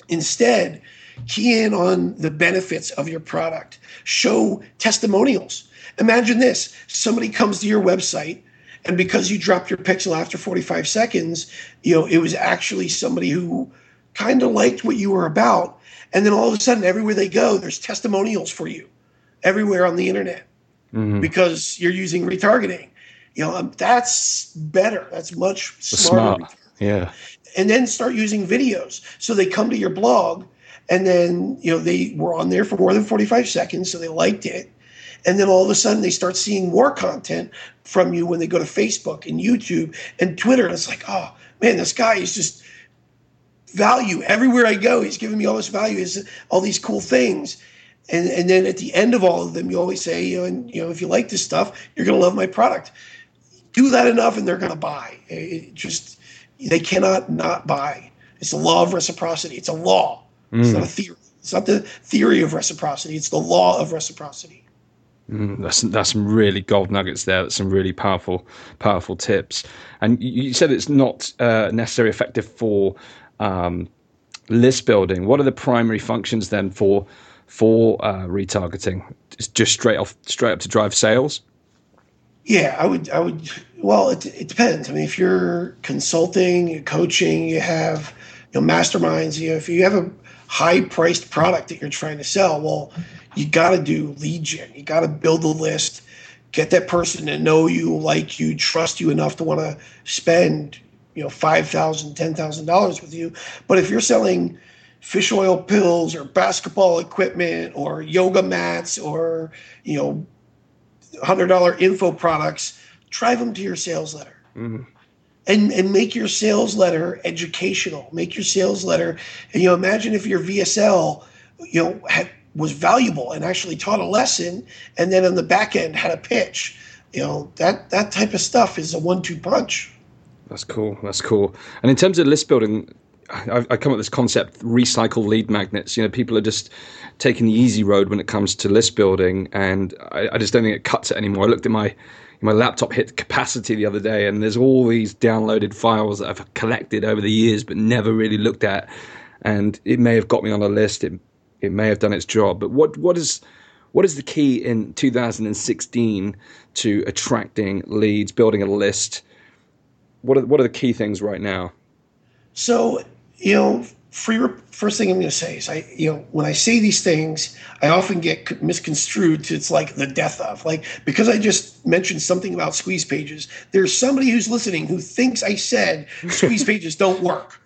Instead, key in on the benefits of your product. Show testimonials. Imagine this somebody comes to your website and because you dropped your pixel after 45 seconds, you know, it was actually somebody who kind of liked what you were about. And then all of a sudden, everywhere they go, there's testimonials for you everywhere on the internet mm-hmm. because you're using retargeting. You know, um, that's better. That's much smarter. Smart. Yeah. And then start using videos. So they come to your blog and then, you know, they were on there for more than 45 seconds. So they liked it. And then all of a sudden they start seeing more content from you when they go to Facebook and YouTube and Twitter. And it's like, oh man, this guy is just value everywhere I go. He's giving me all this value, is all these cool things. And, and then at the end of all of them, you always say, you know, and, you know, if you like this stuff, you're going to love my product. Do that enough, and they're going to buy. It just they cannot not buy. It's the law of reciprocity. It's a law. Mm. It's not a theory. It's not the theory of reciprocity. It's the law of reciprocity. Mm, that's that's some really gold nuggets there. That's some really powerful powerful tips. And you said it's not uh, necessarily effective for um, list building. What are the primary functions then for for uh, retargeting? It's just straight off straight up to drive sales. Yeah, I would. I would. Well, it, it depends. I mean, if you're consulting, coaching, you have you know masterminds. You know, if you have a high priced product that you're trying to sell, well you got to do lead gen. You got to build a list, get that person to know you, like you, trust you enough to want to spend, you know, five thousand, ten thousand dollars with you. But if you're selling fish oil pills or basketball equipment or yoga mats or you know, hundred dollar info products, drive them to your sales letter. Mm-hmm. And, and make your sales letter educational. Make your sales letter, and you know, imagine if your VSL, you know, had was valuable and actually taught a lesson, and then on the back end had a pitch. You know that that type of stuff is a one-two punch. That's cool. That's cool. And in terms of list building, I, I come up with this concept: recycle lead magnets. You know, people are just taking the easy road when it comes to list building, and I, I just don't think it cuts it anymore. I looked at my my laptop hit capacity the other day, and there's all these downloaded files that I've collected over the years but never really looked at. And it may have got me on a list. It it may have done its job. But what what is what is the key in 2016 to attracting leads, building a list? What are what are the key things right now? So you know, free. First thing I'm going to say is, I you know, when I say these things, I often get misconstrued to it's like the death of like because I just mentioned something about squeeze pages. There's somebody who's listening who thinks I said squeeze pages don't work.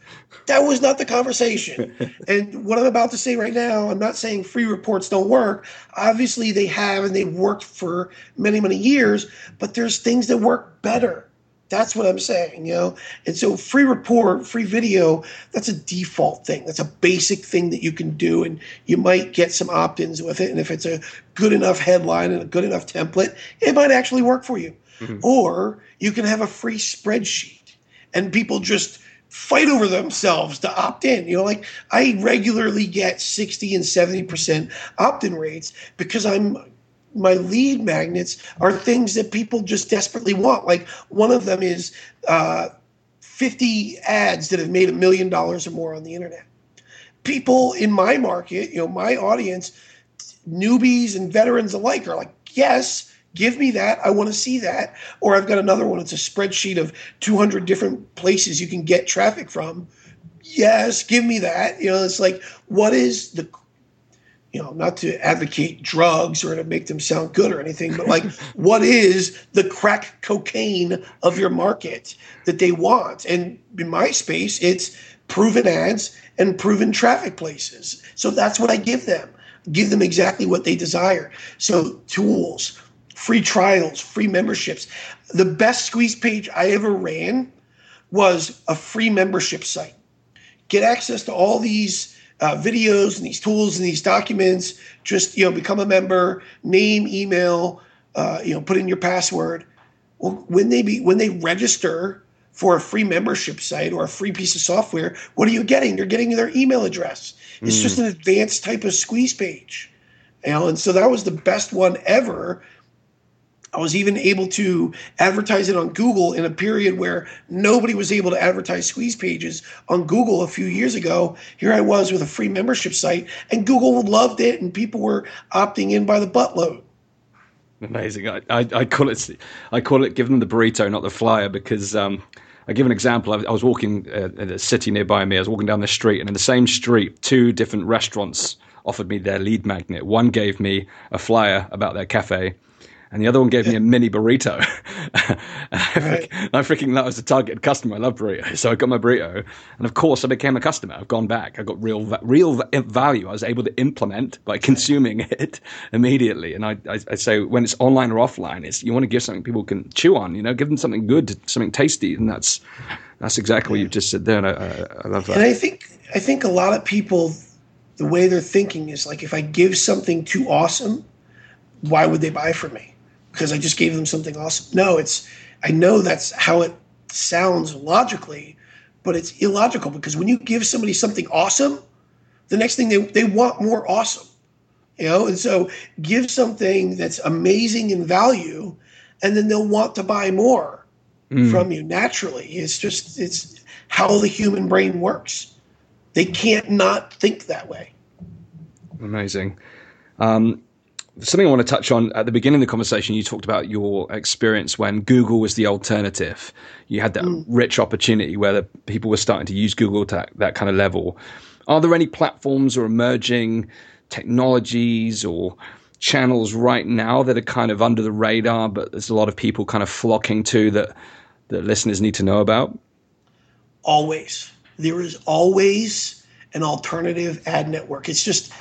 That was not the conversation. and what I'm about to say right now, I'm not saying free reports don't work. Obviously, they have and they've worked for many, many years, but there's things that work better. That's what I'm saying, you know? And so free report, free video, that's a default thing. That's a basic thing that you can do. And you might get some opt ins with it. And if it's a good enough headline and a good enough template, it might actually work for you. Mm-hmm. Or you can have a free spreadsheet and people just fight over themselves to opt in. You know, like I regularly get 60 and 70% opt in rates because I'm my lead magnets are things that people just desperately want. Like one of them is uh, 50 ads that have made a million dollars or more on the internet. People in my market, you know, my audience, newbies and veterans alike are like, yes, give me that. I want to see that. Or I've got another one. It's a spreadsheet of 200 different places you can get traffic from. Yes, give me that. You know, it's like, what is the, you know, not to advocate drugs or to make them sound good or anything, but like, what is the crack cocaine of your market that they want? And in my space, it's proven ads and proven traffic places. So that's what I give them. Give them exactly what they desire. So tools, free trials, free memberships. The best squeeze page I ever ran was a free membership site. Get access to all these uh, videos and these tools and these documents. Just you know, become a member, name, email, uh, you know, put in your password. Well, when they be when they register for a free membership site or a free piece of software, what are you getting? You're getting their email address. It's mm. just an advanced type of squeeze page. You know, and so that was the best one ever I was even able to advertise it on Google in a period where nobody was able to advertise squeeze pages on Google a few years ago. Here I was with a free membership site, and Google loved it, and people were opting in by the buttload. Amazing. I, I, I call it I call it give them the burrito, not the flyer, because um, I give an example. I, was walking uh, in a city nearby me. I was walking down the street, and in the same street, two different restaurants offered me their lead magnet. One gave me a flyer about their cafe and the other one gave me a mini burrito. I, right. I freaking that was a targeted customer. I love burritos, so I got my burrito, and of course I became a customer. I've gone back. I got real real value. I was able to implement by consuming it immediately. And I, I, I say when it's online or offline, it's you want to give something people can chew on. You know, give them something good, something tasty, and that's that's exactly what you just said there. And I, I, I love that. And I think I think a lot of people, the way they're thinking is like, if I give something too awesome, why would they buy from me? Because I just gave them something awesome. No, it's I know that's how it sounds logically, but it's illogical because when you give somebody something awesome, the next thing they they want more awesome. You know, and so give something that's amazing in value, and then they'll want to buy more mm. from you naturally. It's just it's how the human brain works. They can't not think that way. Amazing. Um, something I want to touch on at the beginning of the conversation. You talked about your experience when Google was the alternative. You had that mm. rich opportunity where the people were starting to use Google to that kind of level. Are there any platforms or emerging technologies or channels right now that are kind of under the radar, but there's a lot of people kind of flocking to that that listeners need to know about? Always. There is always an alternative ad network. It's just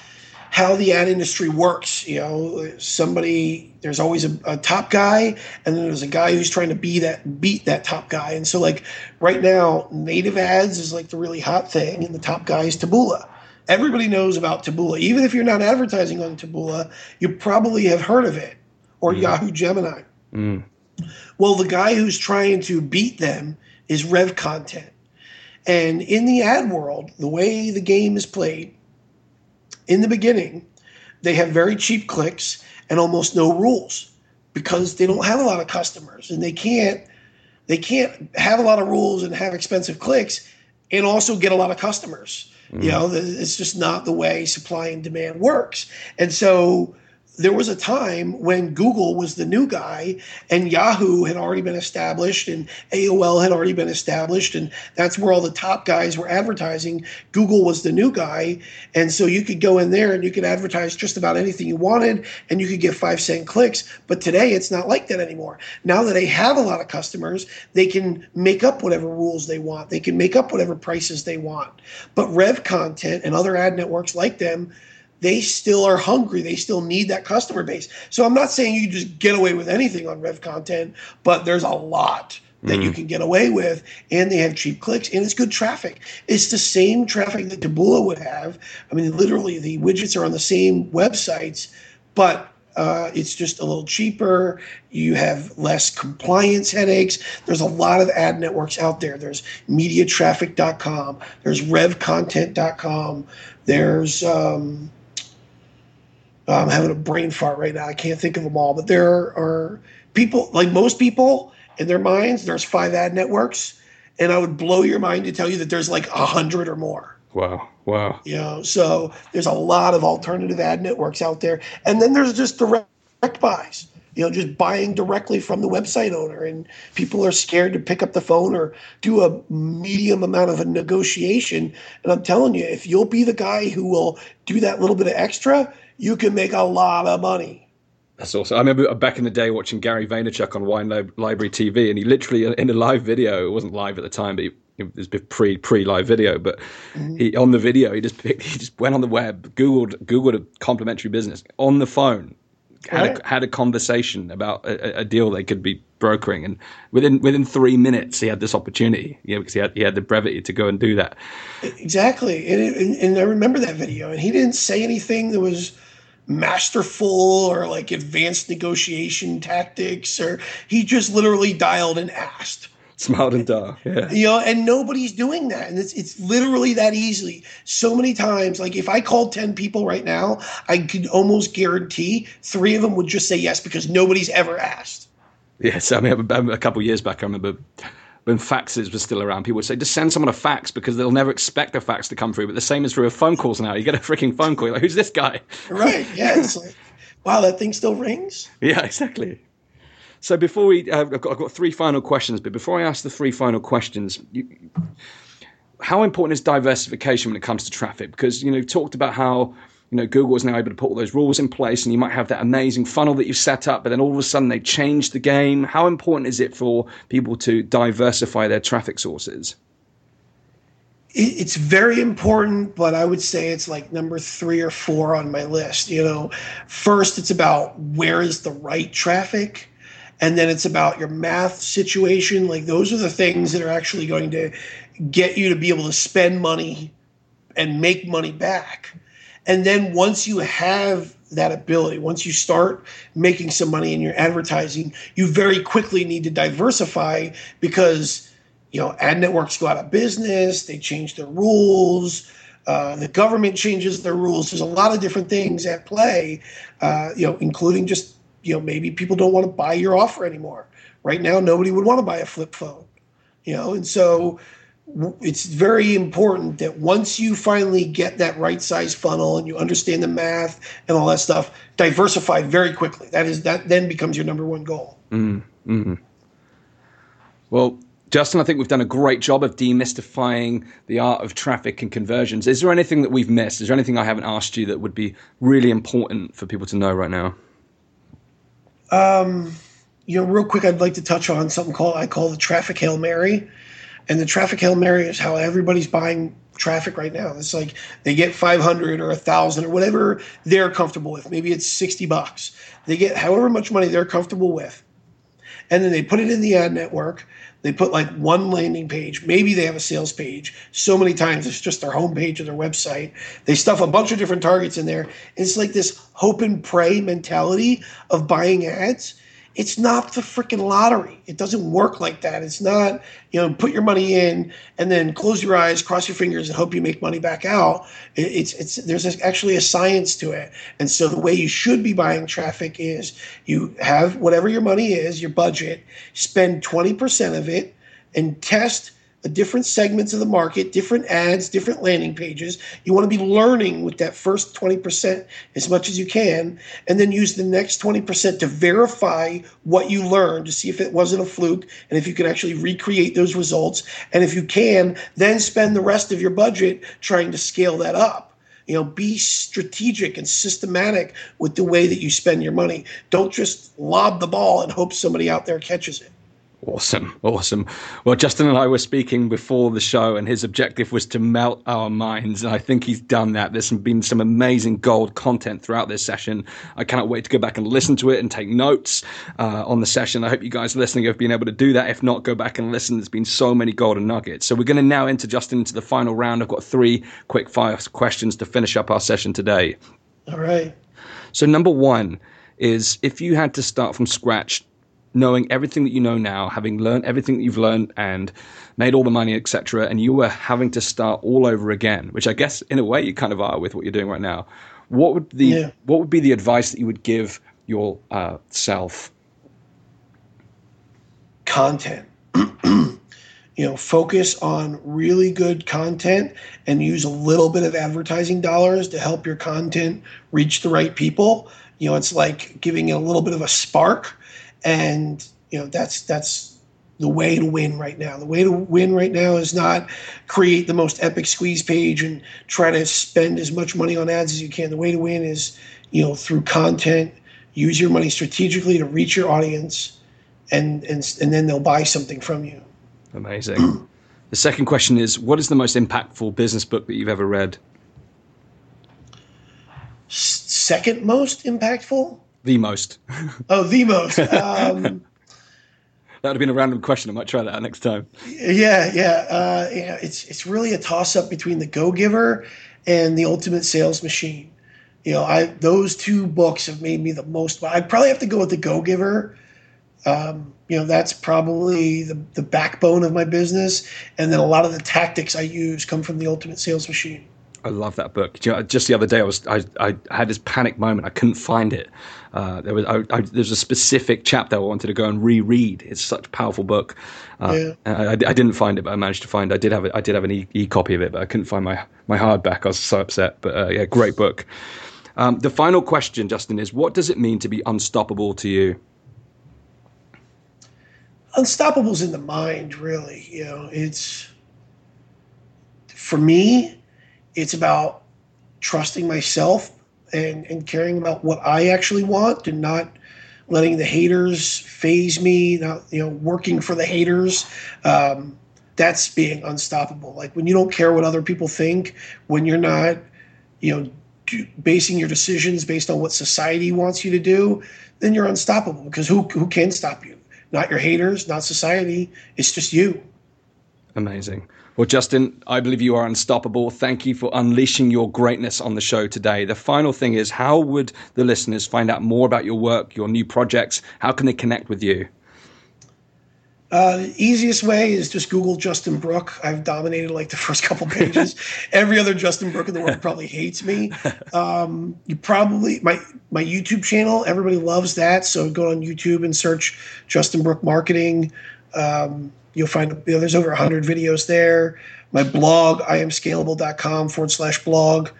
how the ad industry works. You know, somebody there's always a, a, top guy, and then there's a guy who's trying to be that beat that top guy. And so, like right now, native ads is like the really hot thing, and the top guy is Taboola. Everybody knows about Taboola. Even if you're not advertising on Taboola, you probably have heard of it or mm. Yahoo Gemini. Mm. Well, the guy who's trying to beat them is Rev Content. And in the ad world, the way the game is played, in the beginning, they have very cheap clicks and almost no rules because they don't have a lot of customers and they can't they can't have a lot of rules and have expensive clicks and also get a lot of customers. Mm-hmm. You know, it's just not the way supply and demand works. And so there was a time when Google was the new guy and Yahoo had already been established and AOL had already been established and that's where all the top guys were advertising. Google was the new guy and so you could go in there and you could advertise just about anything you wanted and you could get 5 cent clicks, but today it's not like that anymore. Now that they have a lot of customers, they can make up whatever rules they want. They can make up whatever prices they want. But Rev Content and other ad networks like them they still are hungry. They still need that customer base. So I'm not saying you just get away with anything on Rev content, but there's a lot that mm. you can get away with, and they have cheap clicks, and it's good traffic. It's the same traffic that Taboola would have. I mean, literally, the widgets are on the same websites, but Uh, it's just a little cheaper. You have less compliance headaches. There's a lot of ad networks out there. There's mediatraffic.com, there's revcontent.com, there's. Um, I'm having a brain fart right now. I can't think of them all, but there are people, like most people in their minds, there's five ad networks. And I would blow your mind to tell you that there's like a hundred or more. Wow. Wow. You know, so there's a lot of alternative ad networks out there. And then there's just direct buys, you know, just buying directly from the website owner. And people are scared to pick up the phone or do a medium amount of a negotiation. And I'm telling you, if you'll be the guy who will do that little bit of extra, you can make a lot of money. That's awesome. I remember back in the day watching Gary Vaynerchuk on Wine Library TV, and he literally in a live video. It wasn't live at the time, but he, it was pre pre live video. But mm-hmm. he on the video, he just picked, he just went on the web, googled googled a complimentary business on the phone, had right. a, had a conversation about a, a, deal they could be brokering, and within within three minutes, he had this opportunity. You know, because he had he had the brevity to go and do that. Exactly, and, and, and I remember that video, and he didn't say anything that was masterful or like advanced negotiation tactics or he just literally dialed and asked smiled and duh yeah. You know and nobody's doing that and it's it's literally that easily so many times like if i called 10 people right now i could almost guarantee three of them would just say yes because nobody's ever asked. Yes i mean a couple years back i remember when faxes were still around, people would say, just send someone a fax because they'll never expect a fax to come through. But the same is true of phone calls now. You get a freaking phone call, like, who's this guy? Right. Yeah. It's like, wow, that thing still rings. Yeah, exactly. So before we, uh, I've, got, I've got three final questions. But before I ask the three final questions, you, how important is diversification when it comes to traffic? Because you know, you talked about how you know, Google is now able to put all those rules in place and you might have that amazing funnel that you've set up, but then all of a sudden they change the game. How important is it for people to diversify their traffic sources? It's very important, but I would say it's like number three or four on my list. You know, first it's about where is the right traffic, and then it's about your math situation. Like those are the things that are actually going to get you to be able to spend money and make money back and then once you have that ability, once you start making some money in your advertising, you very quickly need to diversify because you know ad networks go out of business, they change their rules. Uh, the government changes their rules. There's a lot of different things at play, uh, you know, including just you know maybe people don't want to buy your offer anymore. Right now, nobody would want to buy a flip phone, you know, and so it's very important that once you finally get that right size funnel and you understand the math and all that stuff, diversify very quickly. That is that then becomes your number one goal. Mm-hmm. Well, Justin, I think we've done a great job of demystifying the art of traffic and conversions. Is there anything that we've missed? Is there anything I haven't asked you that would be really important for people to know right now? Um, you know, real quick, I'd like to touch on something called I call the traffic hail mary and the traffic hail mary is how everybody's buying traffic right now. It's like they get 500 or a thousand or whatever they're comfortable with. Maybe it's 60 bucks. They get however much money they're comfortable with. And then they put it in the ad network. They put like one landing page. Maybe they have a sales page. So many times it's just their homepage of their website. They stuff a bunch of different targets in there. It's like this hope and pray mentality of buying ads it's not the freaking lottery. It doesn't work like that. It's not, you know, put your money in and then close your eyes, cross your fingers, and hope you make money back out. It's it's there's actually a science to it. And so the way you should be buying traffic is you have whatever your money is, your budget, spend twenty percent of it, and test Uh, different segments of the market, different ads, different landing pages. You want to be learning with that first 20% as much as you can, and then use the next 20% to verify what you learned to see if it wasn't a fluke and if you can actually recreate those results. And if you can, then spend the rest of your budget trying to scale that up. You know, be strategic and systematic with the way that you spend your money. Don't just lob the ball and hope somebody out there catches it. Awesome, awesome. Well, Justin and I were speaking before the show, and his objective was to melt our minds, and I think he's done that. There's been some amazing gold content throughout this session. I cannot wait to go back and listen to it and take notes uh, on the session. I hope you guys listening have been able to do that. If not, go back and listen. There's been so many golden nuggets. So we're going to now enter Justin into the final round. I've got three quick fire questions to finish up our session today. All right. So number one is if you had to start from scratch, knowing everything that you know now, having learned everything that you've learned and made all the money, etc., and you were having to start all over again, which I guess in a way you kind of are with what you're doing right now. What would the yeah. what would be the advice that you would give your uh, self? Content. you know, focus on really good content and use a little bit of advertising dollars to help your content reach the right people. You know, it's like giving it a little bit of a spark, and you know that's that's the way to win right now. The way to win right now is not create the most epic squeeze page and try to spend as much money on ads as you can. The way to win is, you know, through content, use your money strategically to reach your audience and and and then they'll buy something from you. Amazing. the second question is what is the most impactful business book that you've ever read? second most impactful? The most. oh, the most. Um, that would have been a random question. I might try that next time. Yeah, yeah. Uh, yeah it's it's really a toss up between the Go Giver and the Ultimate Sales Machine. You know, I those two books have made me the most. I'd probably have to go with the Go Giver. Um, you know, that's probably the the backbone of my business, and then a lot of the tactics I use come from the Ultimate Sales Machine. I love that book. Just the other day, I was I, I had this panic moment. I couldn't find it. Uh, there was I, I, there's a specific chapter I wanted to go and reread. It's such a powerful book. Uh, yeah. I, I, didn't find it, but I managed to find. I did have it. I did have an e, e copy of it, but I couldn't find my my hardback. I was so upset. But uh, yeah, great book. Um, the final question, Justin, is what does it mean to be unstoppable to you? Unstoppable's in the mind, really. You know, it's for me it's about trusting myself and, and caring about what I actually want and not letting the haters phase me, not, you know, working for the haters. Um, that's being unstoppable. Like when you don't care what other people think, when you're not, you know, basing your decisions based on what society wants you to do, then you're unstoppable because who, who can stop you? Not your haters, not society. It's just you. Amazing. Well, Justin, I believe you are unstoppable. Thank you for unleashing your greatness on the show today. The final thing is how would the listeners find out more about your work, your new projects? How can they connect with you? Uh, the easiest way is just Google Justin Brooke. I've dominated like the first couple pages. Every other Justin Brooke in the world probably hates me. Um, you probably my my YouTube channel. Everybody loves that. So go on YouTube and search Justin Brooke Marketing. Um, You'll find you know, there's over 100 videos there. My blog, imscalable.com forward slash blog.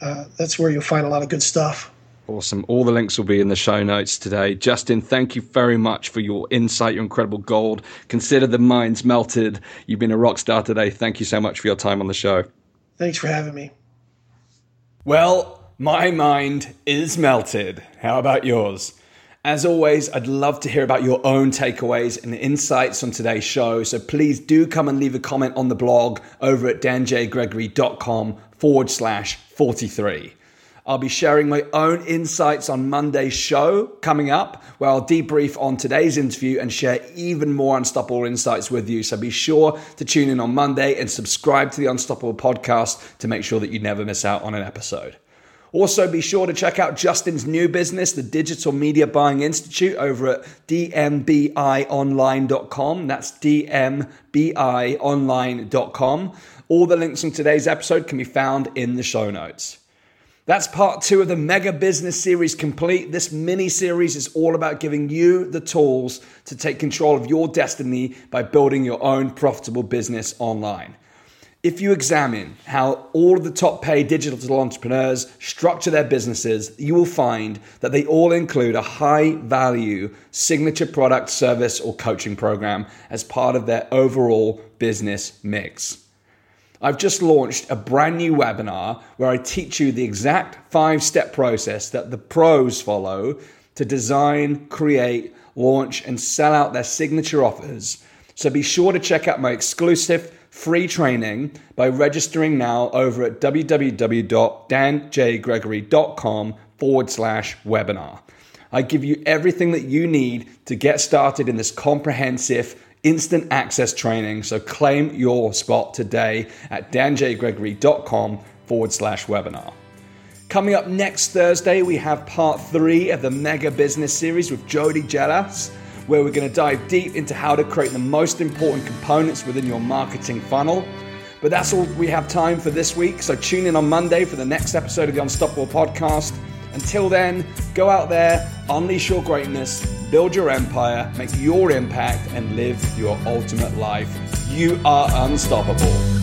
Uh, that's where you'll find a lot of good stuff. Awesome. All the links will be in the show notes today. Justin, thank you very much for your insight, your incredible gold. Consider the minds melted. You've been a rock star today. Thank you so much for your time on the show. Thanks for having me. Well, my mind is melted. How about yours? As always, I'd love to hear about your own takeaways and insights on today's show. So please do come and leave a comment on the blog over at danjgregory.com forward slash 43. I'll be sharing my own insights on Monday's show coming up, where I'll debrief on today's interview and share even more unstoppable insights with you. So be sure to tune in on Monday and subscribe to the Unstoppable podcast to make sure that you never miss out on an episode. Also, be sure to check out Justin's new business, the Digital Media Buying Institute, over at dmbionline.com. That's dmbionline.com. All the links from today's episode can be found in the show notes. That's part two of the Mega Business Series complete. This mini series is all about giving you the tools to take control of your destiny by building your own profitable business online. If you examine how all of the top paid digital entrepreneurs structure their businesses, you will find that they all include a high value signature product, service, or coaching program as part of their overall business mix. I've just launched a brand new webinar where I teach you the exact five step process that the pros follow to design, create, launch, and sell out their signature offers. So be sure to check out my exclusive free training by registering now over at www.danjgregory.com forward slash webinar. I give you everything that you need to get started in this comprehensive instant access training. So claim your spot today at danjgregory.com forward slash webinar. Coming up next Thursday, we have part three of the Mega Business Series with Jody Jelas, where we're going to dive deep into how to create the most important components within your marketing funnel. But that's all we have time for this week. So tune in on Monday for the next episode of the Unstoppable podcast. Until then, go out there, unleash your greatness, build your empire, make your impact, and live your ultimate life. You are unstoppable.